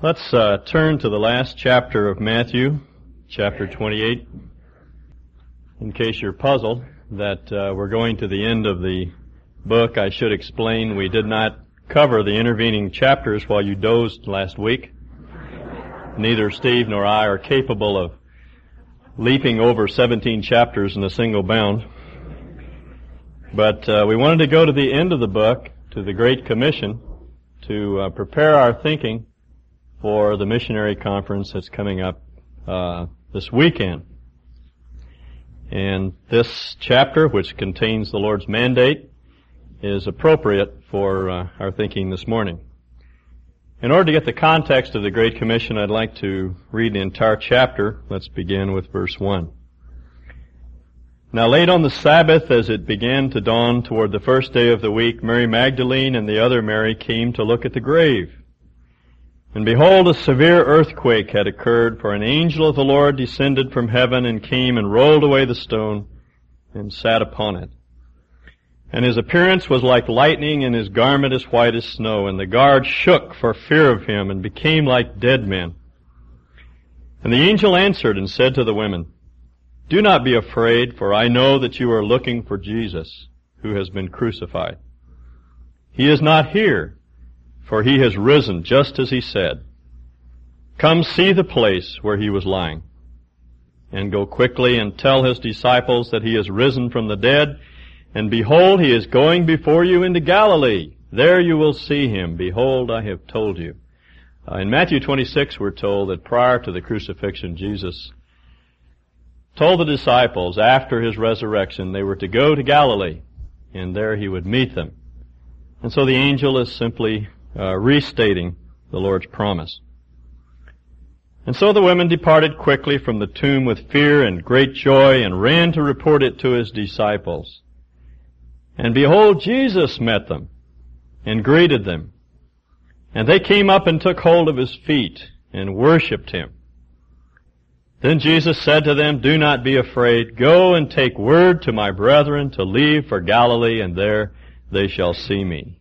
Let's uh, turn to the last chapter of Matthew, chapter 28. In case you're puzzled that uh, we're going to the end of the book, I should explain we did not cover the intervening chapters while you dozed last week. Neither Steve nor I are capable of leaping over 17 chapters in a single bound. But uh, we wanted to go to the end of the book, to the Great Commission, to uh, prepare our thinking for the missionary conference that's coming up uh, this weekend. And this chapter, which contains the Lord's mandate, is appropriate for uh, our thinking this morning. In order to get the context of the Great Commission, I'd like to read the entire chapter. Let's begin with verse 1. Now late on the Sabbath, as it began to dawn toward the first day of the week, Mary Magdalene and the other Mary came to look at the grave. And behold, a severe earthquake had occurred, for an angel of the Lord descended from heaven and came and rolled away the stone and sat upon it. And his appearance was like lightning and his garment as white as snow, and the guard shook for fear of him and became like dead men. And the angel answered and said to the women, Do not be afraid, for I know that you are looking for Jesus, who has been crucified. He is not here, for he has risen just as he said. Come see the place where he was lying. And go quickly and tell his disciples that he is risen from the dead, and behold, he is going before you into Galilee. There you will see him. Behold, I have told you. Uh, in Matthew 26, we're told that prior to the crucifixion, Jesus told the disciples after his resurrection they were to go to Galilee, and there he would meet them. And so the angel is simply uh, restating the Lord's promise. And so the women departed quickly from the tomb with fear and great joy and ran to report it to his disciples. And behold, Jesus met them and greeted them. And they came up and took hold of his feet and worshipped him. Then Jesus said to them, Do not be afraid. Go and take word to my brethren to leave for Galilee, and there they shall see me.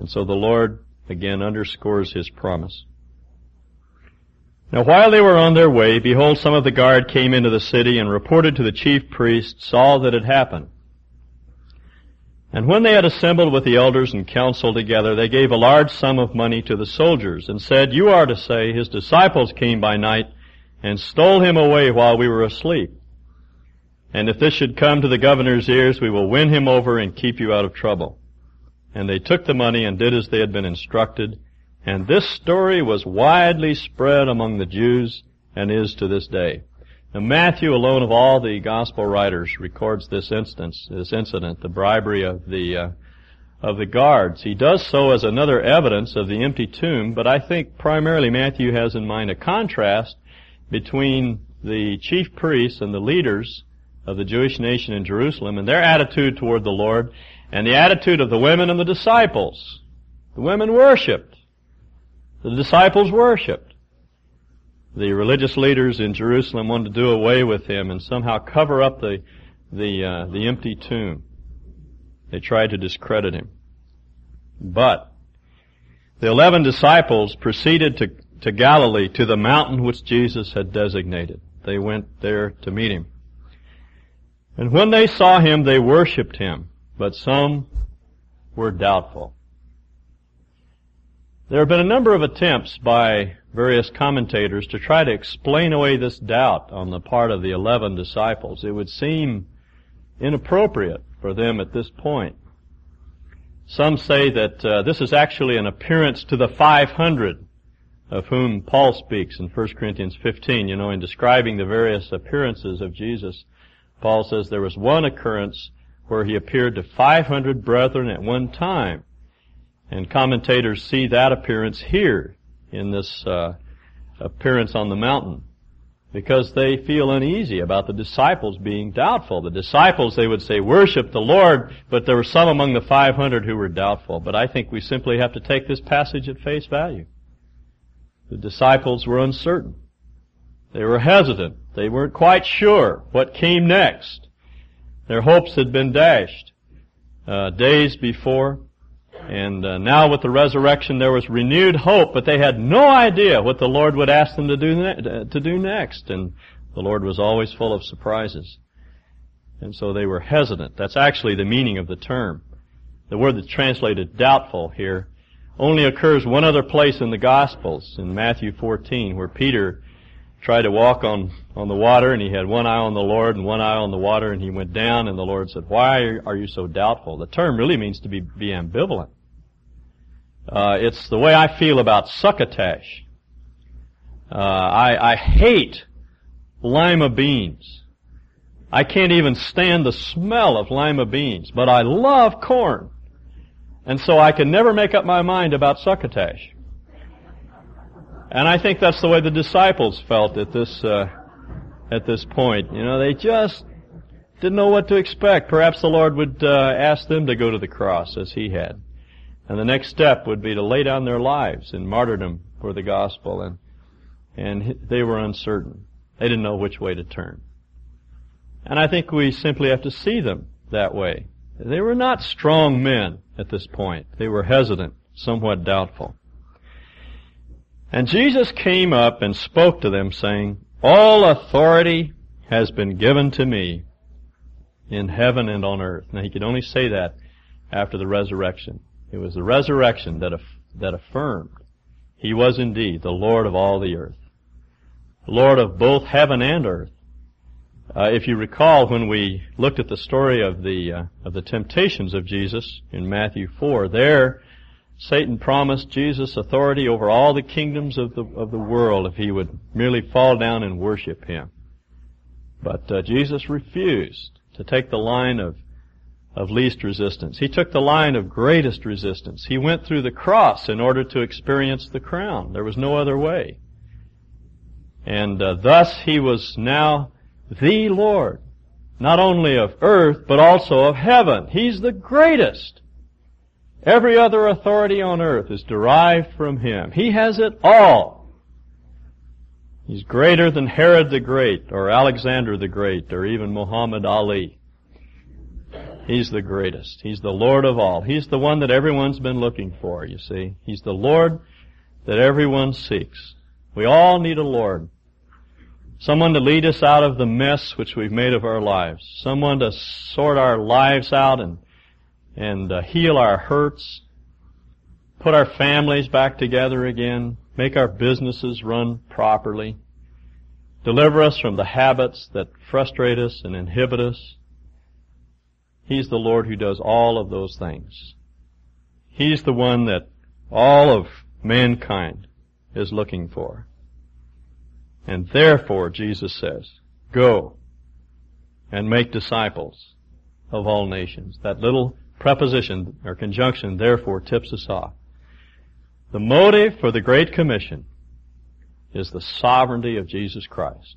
And so the Lord again underscores his promise. Now while they were on their way, behold, some of the guard came into the city and reported to the chief priests all that had happened. And when they had assembled with the elders and council together, they gave a large sum of money to the soldiers and said, You are to say, his disciples came by night and stole him away while we were asleep. And if this should come to the governor's ears, we will win him over and keep you out of trouble. And they took the money and did as they had been instructed. And this story was widely spread among the Jews and is to this day. Now Matthew alone of all the gospel writers records this instance, this incident, the bribery of the, uh, of the guards. He does so as another evidence of the empty tomb, but I think primarily Matthew has in mind a contrast between the chief priests and the leaders of the Jewish nation in Jerusalem and their attitude toward the Lord and the attitude of the women and the disciples. The women worshipped. The disciples worshipped. The religious leaders in Jerusalem wanted to do away with him and somehow cover up the, the, uh, the empty tomb. They tried to discredit him. But the eleven disciples proceeded to, to Galilee, to the mountain which Jesus had designated. They went there to meet him. And when they saw him, they worshipped him but some were doubtful. There have been a number of attempts by various commentators to try to explain away this doubt on the part of the eleven disciples. It would seem inappropriate for them at this point. Some say that uh, this is actually an appearance to the 500 of whom Paul speaks in 1 Corinthians 15. You know, in describing the various appearances of Jesus, Paul says there was one occurrence where he appeared to 500 brethren at one time. And commentators see that appearance here in this uh, appearance on the mountain because they feel uneasy about the disciples being doubtful. The disciples, they would say, worship the Lord, but there were some among the 500 who were doubtful. But I think we simply have to take this passage at face value. The disciples were uncertain. They were hesitant. They weren't quite sure what came next. Their hopes had been dashed uh, days before. And uh, now with the resurrection, there was renewed hope, but they had no idea what the Lord would ask them to do ne- to do next. And the Lord was always full of surprises, and so they were hesitant. That's actually the meaning of the term. The word that's translated doubtful here only occurs one other place in the Gospels, in Matthew 14, where Peter tried to walk on, on the water and he had one eye on the Lord and one eye on the water and he went down and the Lord said, why are you so doubtful? The term really means to be, be ambivalent. Uh, it's the way I feel about succotash. Uh, I, I hate lima beans. I can't even stand the smell of lima beans, but I love corn. And so I can never make up my mind about succotash. And I think that's the way the disciples felt at this, uh, at this point. You know, they just didn't know what to expect. Perhaps the Lord would uh, ask them to go to the cross as He had. And the next step would be to lay down their lives in martyrdom for the gospel. And, and they were uncertain. They didn't know which way to turn. And I think we simply have to see them that way. They were not strong men at this point. They were hesitant, somewhat doubtful. And Jesus came up and spoke to them saying, All authority has been given to me in heaven and on earth. Now he could only say that after the resurrection. It was the resurrection that, that affirmed he was indeed the Lord of all the earth. Lord of both heaven and earth. Uh, if you recall when we looked at the story of the uh, of the temptations of Jesus in Matthew 4, there Satan promised Jesus authority over all the kingdoms of the, of the world if he would merely fall down and worship him. But uh, Jesus refused to take the line of, of least resistance. He took the line of greatest resistance. He went through the cross in order to experience the crown. There was no other way. And uh, thus he was now the Lord, not only of earth, but also of heaven. He's the greatest. Every other authority on earth is derived from Him. He has it all. He's greater than Herod the Great, or Alexander the Great, or even Muhammad Ali. He's the greatest. He's the Lord of all. He's the one that everyone's been looking for, you see. He's the Lord that everyone seeks. We all need a Lord. Someone to lead us out of the mess which we've made of our lives. Someone to sort our lives out and and uh, heal our hurts, put our families back together again, make our businesses run properly, deliver us from the habits that frustrate us and inhibit us. He's the Lord who does all of those things. He's the one that all of mankind is looking for. And therefore, Jesus says, go and make disciples of all nations. That little preposition or conjunction therefore tips us off. The motive for the Great Commission is the sovereignty of Jesus Christ.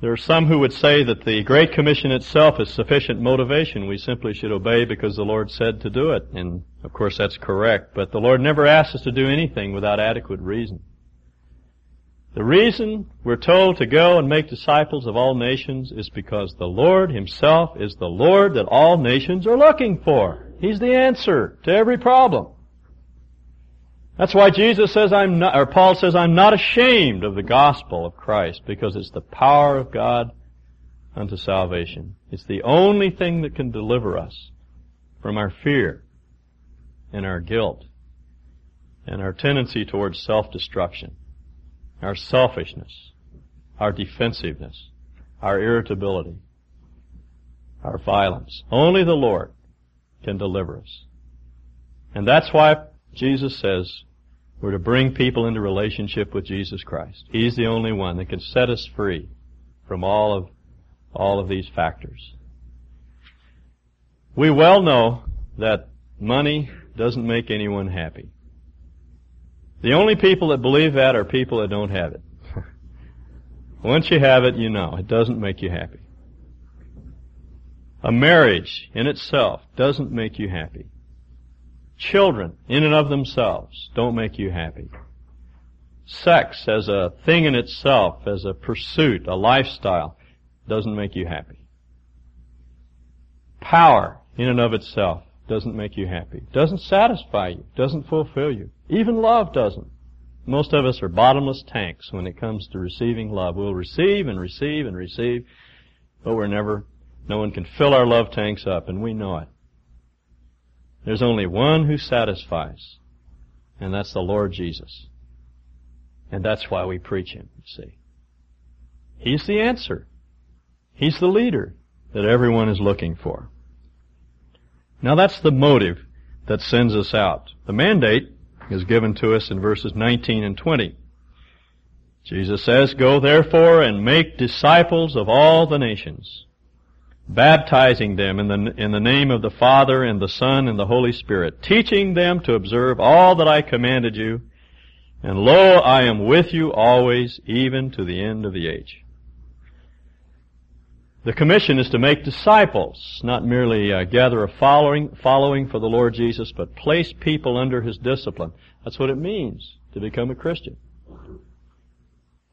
There are some who would say that the Great Commission itself is sufficient motivation. We simply should obey because the Lord said to do it. And of course that's correct. But the Lord never asks us to do anything without adequate reason. The reason we're told to go and make disciples of all nations is because the Lord Himself is the Lord that all nations are looking for. He's the answer to every problem. That's why Jesus says I'm not, or Paul says I'm not ashamed of the gospel of Christ because it's the power of God unto salvation. It's the only thing that can deliver us from our fear and our guilt and our tendency towards self-destruction our selfishness, our defensiveness, our irritability, our violence. Only the Lord can deliver us. And that's why Jesus says we're to bring people into relationship with Jesus Christ. He's the only one that can set us free from all of, all of these factors. We well know that money doesn't make anyone happy. The only people that believe that are people that don't have it. Once you have it, you know. It doesn't make you happy. A marriage in itself doesn't make you happy. Children in and of themselves don't make you happy. Sex as a thing in itself, as a pursuit, a lifestyle, doesn't make you happy. Power in and of itself doesn't make you happy, doesn't satisfy you, doesn't fulfill you. Even love doesn't. Most of us are bottomless tanks when it comes to receiving love. We'll receive and receive and receive, but we're never, no one can fill our love tanks up, and we know it. There's only one who satisfies, and that's the Lord Jesus. And that's why we preach Him, you see. He's the answer. He's the leader that everyone is looking for. Now that's the motive that sends us out. The mandate is given to us in verses 19 and 20. Jesus says, Go therefore and make disciples of all the nations, baptizing them in the, in the name of the Father and the Son and the Holy Spirit, teaching them to observe all that I commanded you, and lo, I am with you always, even to the end of the age. The commission is to make disciples, not merely uh, gather a following, following for the Lord Jesus, but place people under His discipline. That's what it means to become a Christian.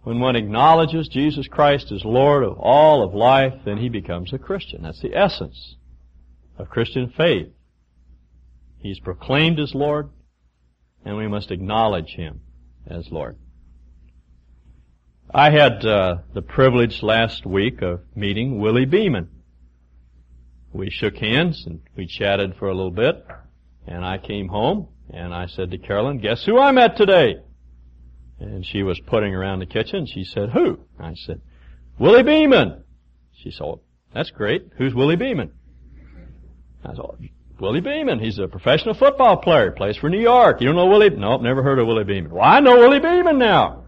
When one acknowledges Jesus Christ as Lord of all of life, then he becomes a Christian. That's the essence of Christian faith. He's proclaimed as Lord, and we must acknowledge Him as Lord. I had uh, the privilege last week of meeting Willie Beeman. We shook hands and we chatted for a little bit, and I came home and I said to Carolyn, "Guess who I met today?" And she was putting around the kitchen. She said, "Who?" I said, "Willie Beeman." She said, "That's great. Who's Willie Beeman?" I said, Willie Beeman. He's a professional football player. Plays for New York. You don't know Willie? Nope, never heard of Willie Beeman. Well, I know Willie Beeman now.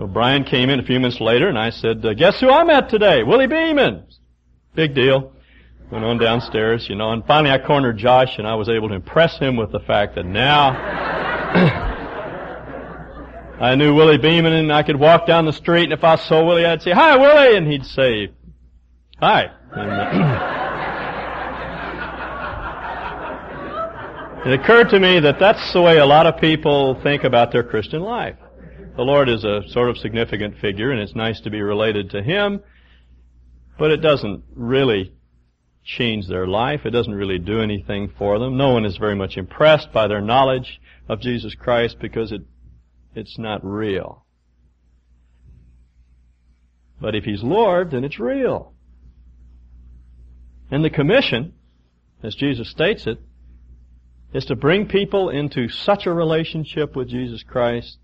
So Brian came in a few minutes later and I said, uh, guess who I met today? Willie Beeman. Big deal. Went on downstairs, you know, and finally I cornered Josh and I was able to impress him with the fact that now I knew Willie Beeman and I could walk down the street and if I saw Willie I'd say, hi Willie! And he'd say, hi. And, uh, it occurred to me that that's the way a lot of people think about their Christian life. The Lord is a sort of significant figure and it's nice to be related to Him, but it doesn't really change their life. It doesn't really do anything for them. No one is very much impressed by their knowledge of Jesus Christ because it, it's not real. But if He's Lord, then it's real. And the commission, as Jesus states it, is to bring people into such a relationship with Jesus Christ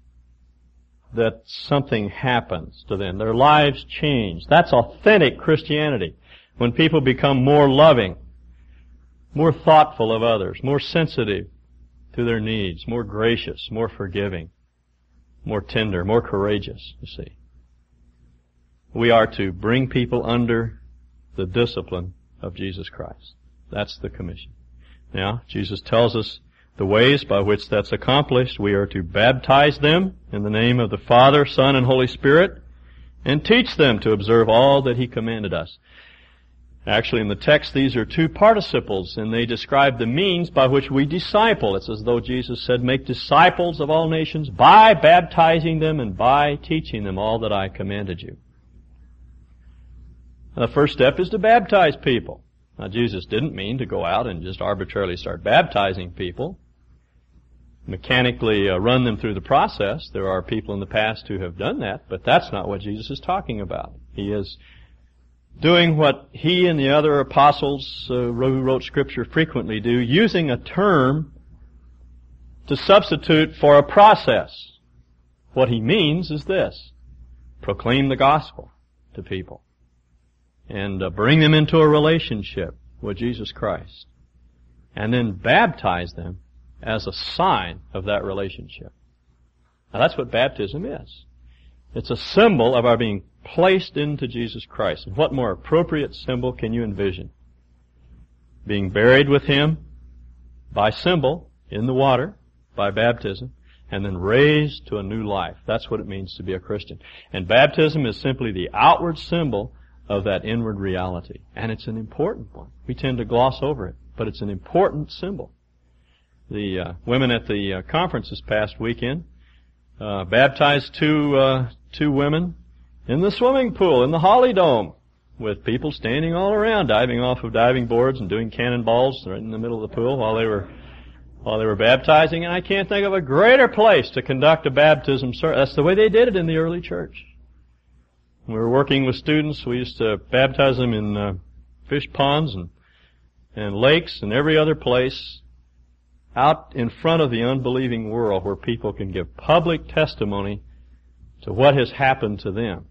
that something happens to them. Their lives change. That's authentic Christianity. When people become more loving, more thoughtful of others, more sensitive to their needs, more gracious, more forgiving, more tender, more courageous, you see. We are to bring people under the discipline of Jesus Christ. That's the commission. Now, Jesus tells us the ways by which that's accomplished, we are to baptize them in the name of the Father, Son, and Holy Spirit, and teach them to observe all that He commanded us. Actually, in the text, these are two participles, and they describe the means by which we disciple. It's as though Jesus said, make disciples of all nations by baptizing them and by teaching them all that I commanded you. the first step is to baptize people. Now, Jesus didn't mean to go out and just arbitrarily start baptizing people mechanically uh, run them through the process. There are people in the past who have done that, but that's not what Jesus is talking about. He is doing what he and the other apostles uh, who wrote scripture frequently do, using a term to substitute for a process. What he means is this. Proclaim the gospel to people. And uh, bring them into a relationship with Jesus Christ. And then baptize them as a sign of that relationship. Now that's what baptism is. It's a symbol of our being placed into Jesus Christ. And what more appropriate symbol can you envision? Being buried with Him by symbol in the water, by baptism, and then raised to a new life. That's what it means to be a Christian. And baptism is simply the outward symbol of that inward reality. And it's an important one. We tend to gloss over it, but it's an important symbol the uh, women at the uh, conference this past weekend uh, baptized two uh, two women in the swimming pool in the Holly Dome. with people standing all around, diving off of diving boards and doing cannonballs right in the middle of the pool while they were while they were baptizing. And I can't think of a greater place to conduct a baptism service. That's the way they did it in the early church. When we were working with students, we used to baptize them in uh, fish ponds and and lakes and every other place out in front of the unbelieving world where people can give public testimony to what has happened to them.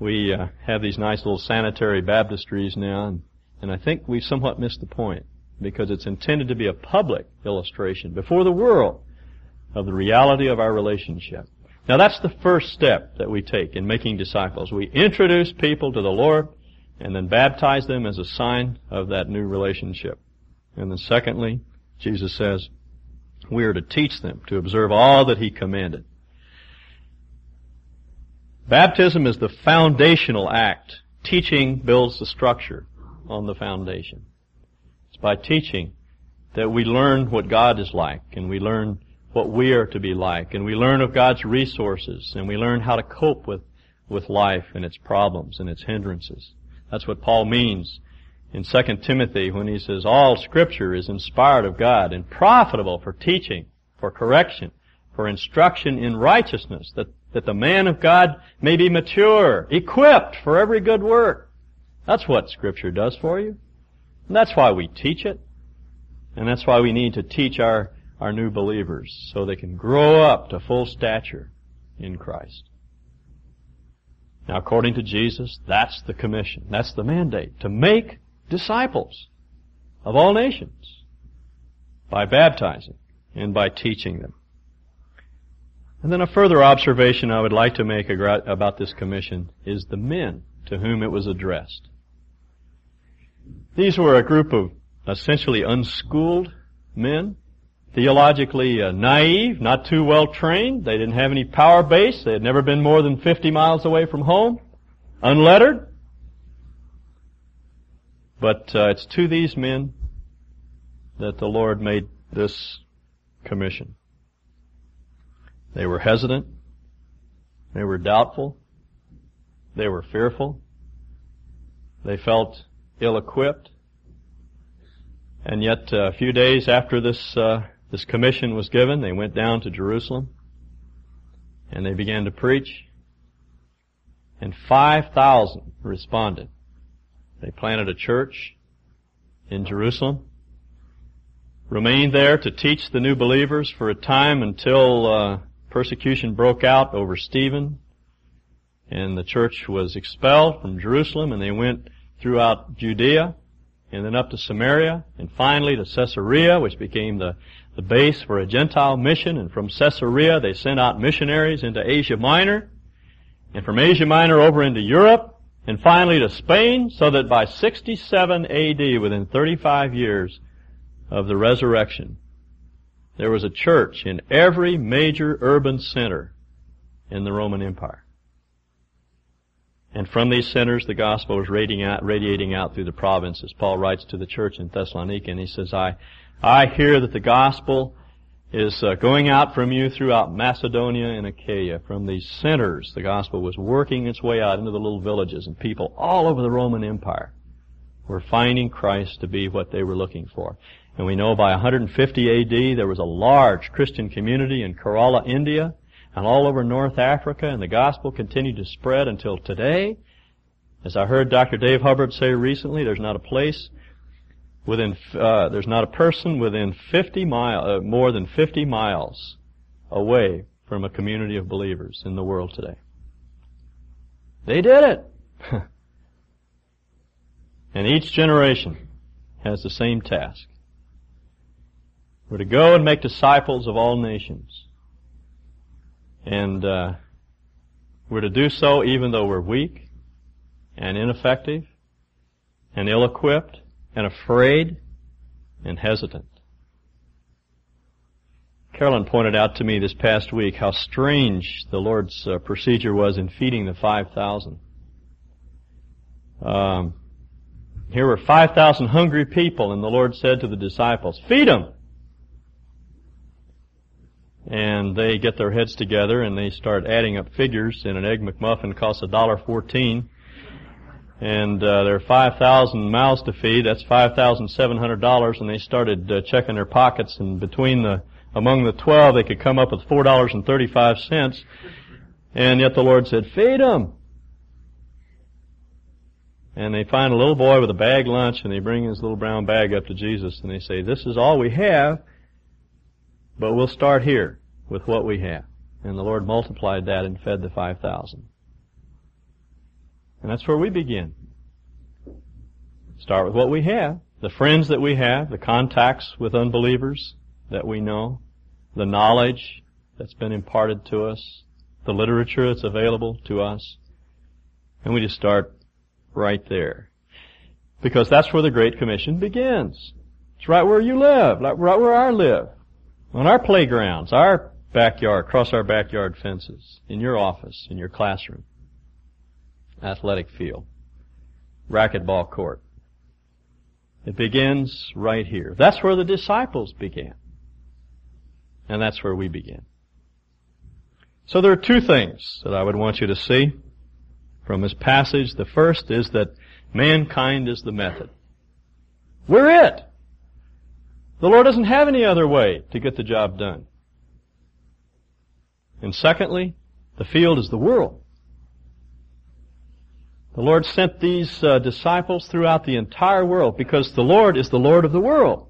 We uh, have these nice little sanitary baptistries now, and, and I think we've somewhat missed the point because it's intended to be a public illustration before the world of the reality of our relationship. Now that's the first step that we take in making disciples. We introduce people to the Lord and then baptize them as a sign of that new relationship. And then secondly, Jesus says, we are to teach them to observe all that He commanded. Baptism is the foundational act. Teaching builds the structure on the foundation. It's by teaching that we learn what God is like and we learn what we are to be like and we learn of God's resources and we learn how to cope with, with life and its problems and its hindrances. That's what Paul means in 2 Timothy when he says all scripture is inspired of God and profitable for teaching, for correction, for instruction in righteousness, that, that the man of God may be mature, equipped for every good work. That's what scripture does for you. And that's why we teach it. And that's why we need to teach our, our new believers so they can grow up to full stature in Christ. Now, according to Jesus, that's the commission. That's the mandate. To make disciples of all nations by baptizing and by teaching them. And then a further observation I would like to make about this commission is the men to whom it was addressed. These were a group of essentially unschooled men theologically uh, naive, not too well trained. They didn't have any power base. They had never been more than 50 miles away from home. Unlettered. But uh, it's to these men that the Lord made this commission. They were hesitant. They were doubtful. They were fearful. They felt ill-equipped. And yet, uh, a few days after this uh, this commission was given, they went down to Jerusalem and they began to preach. And 5,000 responded. They planted a church in Jerusalem, remained there to teach the new believers for a time until uh, persecution broke out over Stephen, and the church was expelled from Jerusalem, and they went throughout Judea, and then up to Samaria, and finally to Caesarea, which became the the base for a Gentile mission, and from Caesarea they sent out missionaries into Asia Minor, and from Asia Minor over into Europe, and finally to Spain, so that by 67 AD, within 35 years of the resurrection, there was a church in every major urban center in the Roman Empire. And from these centers, the gospel was radiating out, radiating out through the provinces. Paul writes to the church in Thessalonica, and he says, I, I hear that the gospel is uh, going out from you throughout Macedonia and Achaia. From these centers, the gospel was working its way out into the little villages and people all over the Roman Empire were finding Christ to be what they were looking for. And we know by 150 AD there was a large Christian community in Kerala, India, and all over North Africa, and the gospel continued to spread until today. As I heard Dr. Dave Hubbard say recently, there's not a place within uh, there's not a person within 50 mile uh, more than 50 miles away from a community of believers in the world today. They did it. and each generation has the same task. We're to go and make disciples of all nations. And uh, we're to do so even though we're weak and ineffective and ill-equipped and afraid and hesitant. Carolyn pointed out to me this past week how strange the Lord's uh, procedure was in feeding the 5,000. Um, here were 5,000 hungry people and the Lord said to the disciples, feed them! And they get their heads together and they start adding up figures and an egg McMuffin costs a dollar fourteen and uh, there are 5,000 mouths to feed. That's $5,700, and they started uh, checking their pockets, and between the among the 12, they could come up with $4.35, and yet the Lord said, feed them. And they find a little boy with a bag lunch, and they bring his little brown bag up to Jesus, and they say, this is all we have, but we'll start here with what we have. And the Lord multiplied that and fed the 5,000. And that's where we begin. Start with what we have, the friends that we have, the contacts with unbelievers that we know, the knowledge that's been imparted to us, the literature that's available to us, and we just start right there. Because that's where the Great Commission begins. It's right where you live, right where I live. On our playgrounds, our backyard, across our backyard fences, in your office, in your classroom athletic field, racquetball court. It begins right here. That's where the disciples began. And that's where we begin. So there are two things that I would want you to see from this passage. The first is that mankind is the method. We're it. The Lord doesn't have any other way to get the job done. And secondly, the field is the world. The Lord sent these uh, disciples throughout the entire world because the Lord is the Lord of the world.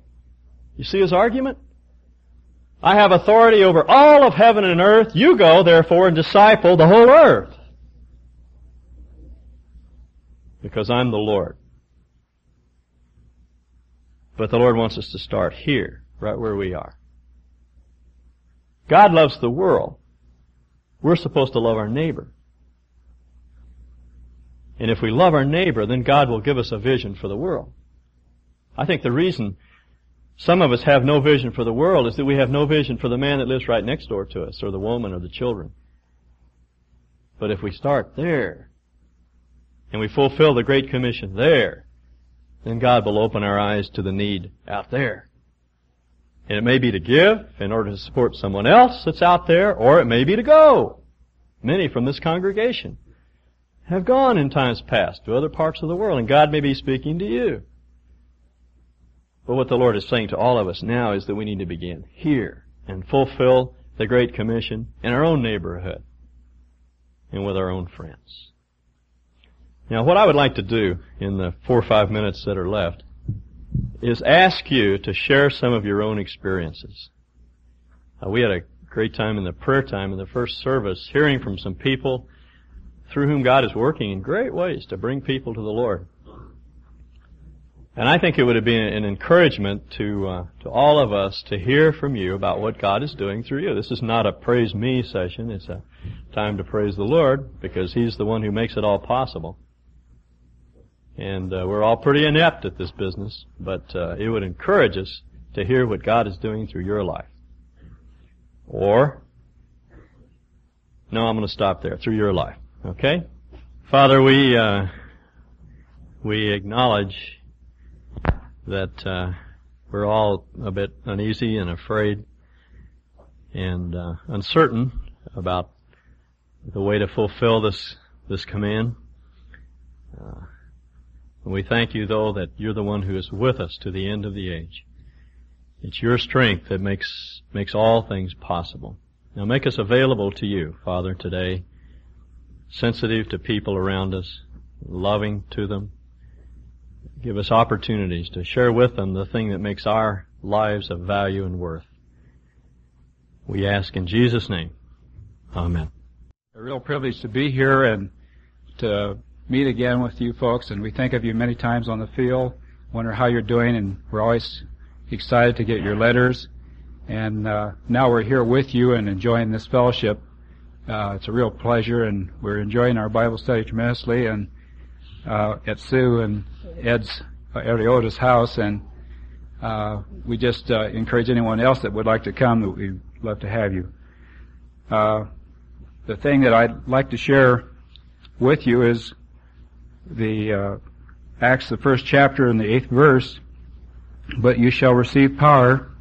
You see his argument? I have authority over all of heaven and earth. You go, therefore, and disciple the whole earth. Because I'm the Lord. But the Lord wants us to start here, right where we are. God loves the world. We're supposed to love our neighbor. And if we love our neighbor, then God will give us a vision for the world. I think the reason some of us have no vision for the world is that we have no vision for the man that lives right next door to us, or the woman, or the children. But if we start there, and we fulfill the Great Commission there, then God will open our eyes to the need out there. And it may be to give in order to support someone else that's out there, or it may be to go. Many from this congregation have gone in times past to other parts of the world, and God may be speaking to you. But what the Lord is saying to all of us now is that we need to begin here and fulfill the Great Commission in our own neighborhood and with our own friends. Now, what I would like to do in the four or five minutes that are left is ask you to share some of your own experiences. Uh, we had a great time in the prayer time in the first service hearing from some people through whom God is working in great ways to bring people to the Lord. And I think it would have been an encouragement to uh, to all of us to hear from you about what God is doing through you. This is not a praise me session. It's a time to praise the Lord because He's the one who makes it all possible. And uh, we're all pretty inept at this business, but uh, it would encourage us to hear what God is doing through your life. Or, no, I'm going to stop there. Through your life. Okay? Father, we, uh, we acknowledge that, uh, we're all a bit uneasy and afraid and, uh, uncertain about the way to fulfill this, this command. Uh, we thank you though that you're the one who is with us to the end of the age. It's your strength that makes, makes all things possible. Now make us available to you, Father, today sensitive to people around us, loving to them. Give us opportunities to share with them the thing that makes our lives of value and worth. We ask in Jesus' name. Amen. A real privilege to be here and to meet again with you folks, and we think of you many times on the field, wonder how you're doing, and we're always excited to get your letters. And uh, now we're here with you and enjoying this fellowship. Uh, it's a real pleasure, and we're enjoying our Bible study tremendously. And uh, at Sue and Ed's uh, Ariota's house, and uh, we just uh, encourage anyone else that would like to come. That we'd love to have you. Uh, the thing that I'd like to share with you is the uh, Acts, the first chapter and the eighth verse. But you shall receive power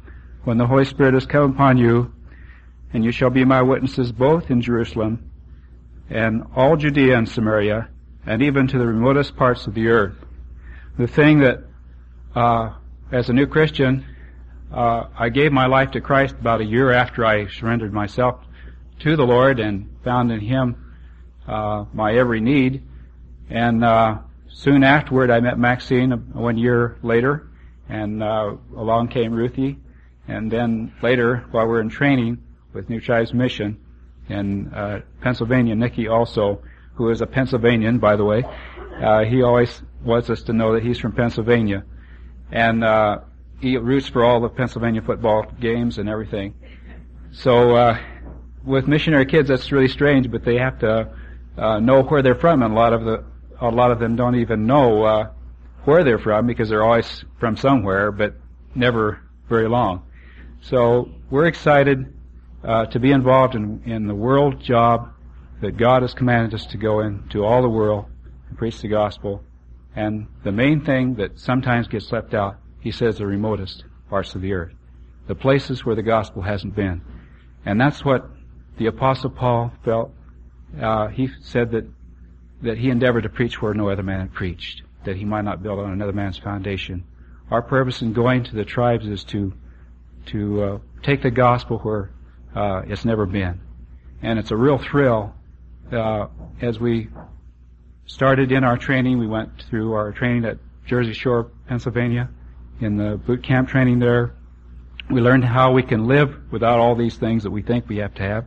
when the Holy Spirit has come upon you and you shall be my witnesses both in Jerusalem and all Judea and Samaria and even to the remotest parts of the earth. The thing that, uh, as a new Christian, uh, I gave my life to Christ about a year after I surrendered myself to the Lord and found in Him uh, my every need. And uh, soon afterward, I met Maxine one year later, and uh, along came Ruthie. And then later, while we were in training with New Tribes Mission in uh, Pennsylvania, Nikki also, who is a Pennsylvanian, by the way, uh, he always wants us to know that he's from Pennsylvania, and uh, he roots for all the Pennsylvania football games and everything. So uh, with missionary kids, that's really strange, but they have to uh, know where they're from, and a lot of the a lot of them don't even know uh, where they're from because they're always from somewhere, but never very long. So we're excited uh, to be involved in, in the world job that God has commanded us to go into all the world and preach the gospel. And the main thing that sometimes gets left out, he says, the remotest parts of the earth, the places where the gospel hasn't been. And that's what the apostle Paul felt. Uh, he said that that he endeavored to preach where no other man had preached, that he might not build on another man's foundation. Our purpose in going to the tribes is to to uh, take the gospel where uh, it's never been, and it's a real thrill. Uh, as we started in our training, we went through our training at Jersey Shore, Pennsylvania, in the boot camp training there. We learned how we can live without all these things that we think we have to have,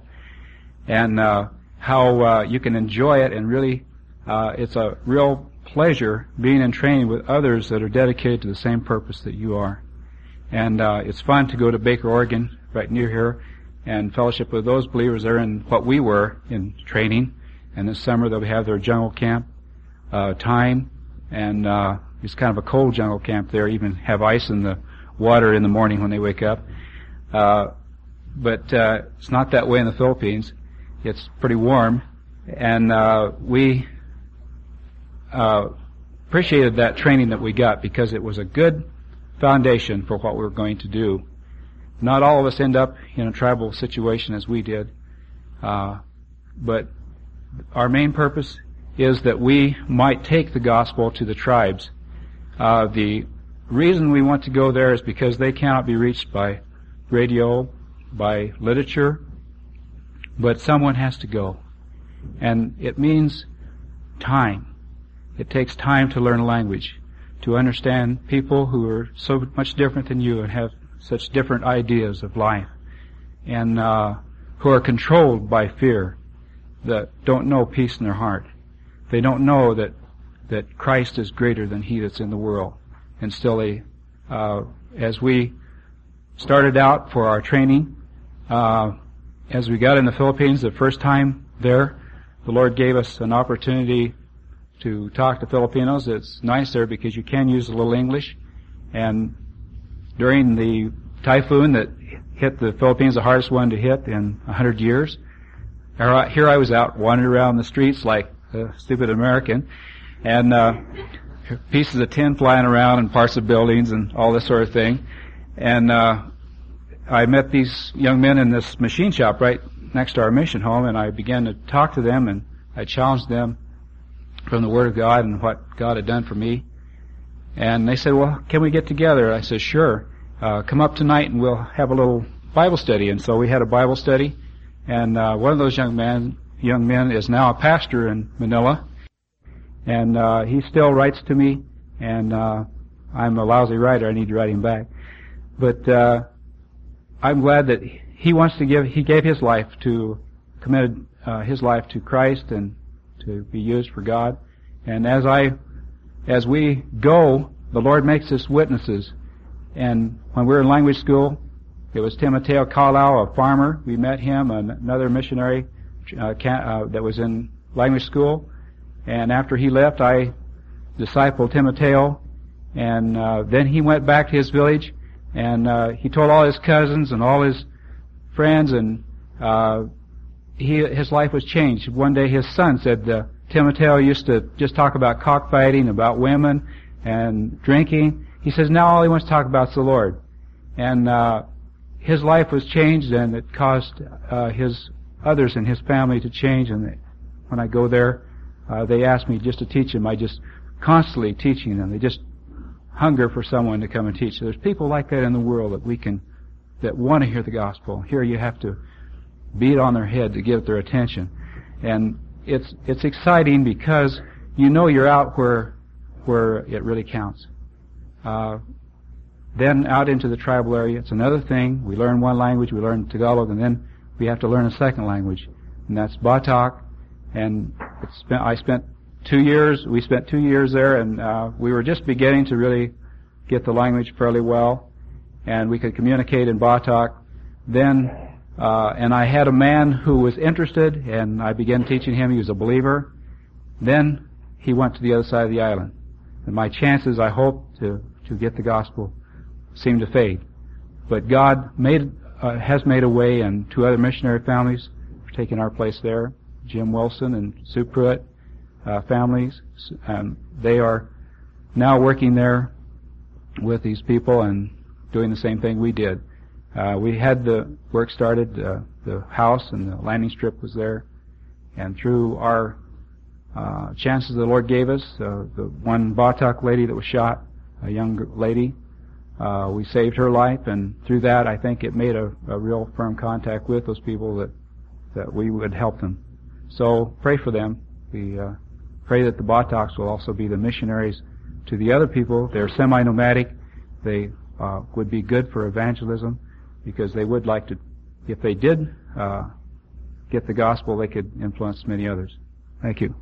and uh, how uh, you can enjoy it and really uh, it's a real pleasure being in training with others that are dedicated to the same purpose that you are. And uh, it's fun to go to Baker, Oregon, right near here, and fellowship with those believers there in what we were in training. And this summer they'll have their jungle camp uh, time, and uh, it's kind of a cold jungle camp there. Even have ice in the water in the morning when they wake up. Uh, but uh, it's not that way in the Philippines. It's pretty warm, and uh, we uh, appreciated that training that we got because it was a good foundation for what we were going to do. Not all of us end up in a tribal situation as we did, uh, but our main purpose is that we might take the gospel to the tribes. Uh, the reason we want to go there is because they cannot be reached by radio, by literature, but someone has to go. And it means time. It takes time to learn a language, to understand people who are so much different than you and have such different ideas of life, and uh, who are controlled by fear, that don't know peace in their heart. They don't know that that Christ is greater than he that's in the world, and still they, uh, as we started out for our training, uh, as we got in the Philippines the first time there, the Lord gave us an opportunity to talk to Filipinos. It's nice there because you can use a little English. And during the typhoon that hit the Philippines, the hardest one to hit in a hundred years, here I was out wandering around the streets like a stupid American, and uh, pieces of tin flying around and parts of buildings and all this sort of thing. And uh, I met these young men in this machine shop right next to our mission home, and I began to talk to them, and I challenged them from the Word of God and what God had done for me. And they said, well, can we get together? I said, sure. Uh, come up tonight and we'll have a little Bible study. And so we had a Bible study. And uh, one of those young men, young men is now a pastor in Manila. And uh, he still writes to me. And uh, I'm a lousy writer. I need to write him back. But uh, I'm glad that he wants to give. He gave his life to committed uh, his life to Christ and to be used for God. And as I, as we go, the Lord makes us witnesses. And when we were in language school, it was Timoteo Kalau, a farmer. We met him, another missionary uh, uh, that was in language school. And after he left, I discipled Timoteo. And uh, then he went back to his village, and uh, he told all his cousins and all his friends, and uh, he, his life was changed. One day his son said, Timoteo used to just talk about cockfighting, about women, and drinking. He says now all he wants to talk about is the Lord. And, uh, his life was changed and it caused, uh, his others in his family to change and when I go there, uh, they ask me just to teach them. I just constantly teaching them. They just hunger for someone to come and teach. So there's people like that in the world that we can, that want to hear the gospel. Here you have to beat on their head to get their attention. And it's, it's exciting because you know you're out where, where it really counts. Uh, then out into the tribal area, it's another thing. We learn one language, we learn Tagalog, and then we have to learn a second language, and that's Batak. And spent, I spent two years. We spent two years there, and uh, we were just beginning to really get the language fairly well, and we could communicate in Batak. Then, uh, and I had a man who was interested, and I began teaching him. He was a believer. Then he went to the other side of the island, and my chances, I hope, to to get the gospel seemed to fade. But God made uh, has made a way, and two other missionary families are taking our place there. Jim Wilson and Sue Pruitt uh, families. and they are now working there with these people and doing the same thing we did. Uh, we had the work started, uh, the house and the landing strip was there, and through our uh, chances the Lord gave us, uh, the one Batak lady that was shot, a young lady, uh, we saved her life, and through that, I think it made a, a real firm contact with those people that that we would help them. So pray for them. We uh, pray that the Bataks will also be the missionaries to the other people. They're semi-nomadic. They uh, would be good for evangelism because they would like to, if they did uh, get the gospel, they could influence many others. Thank you.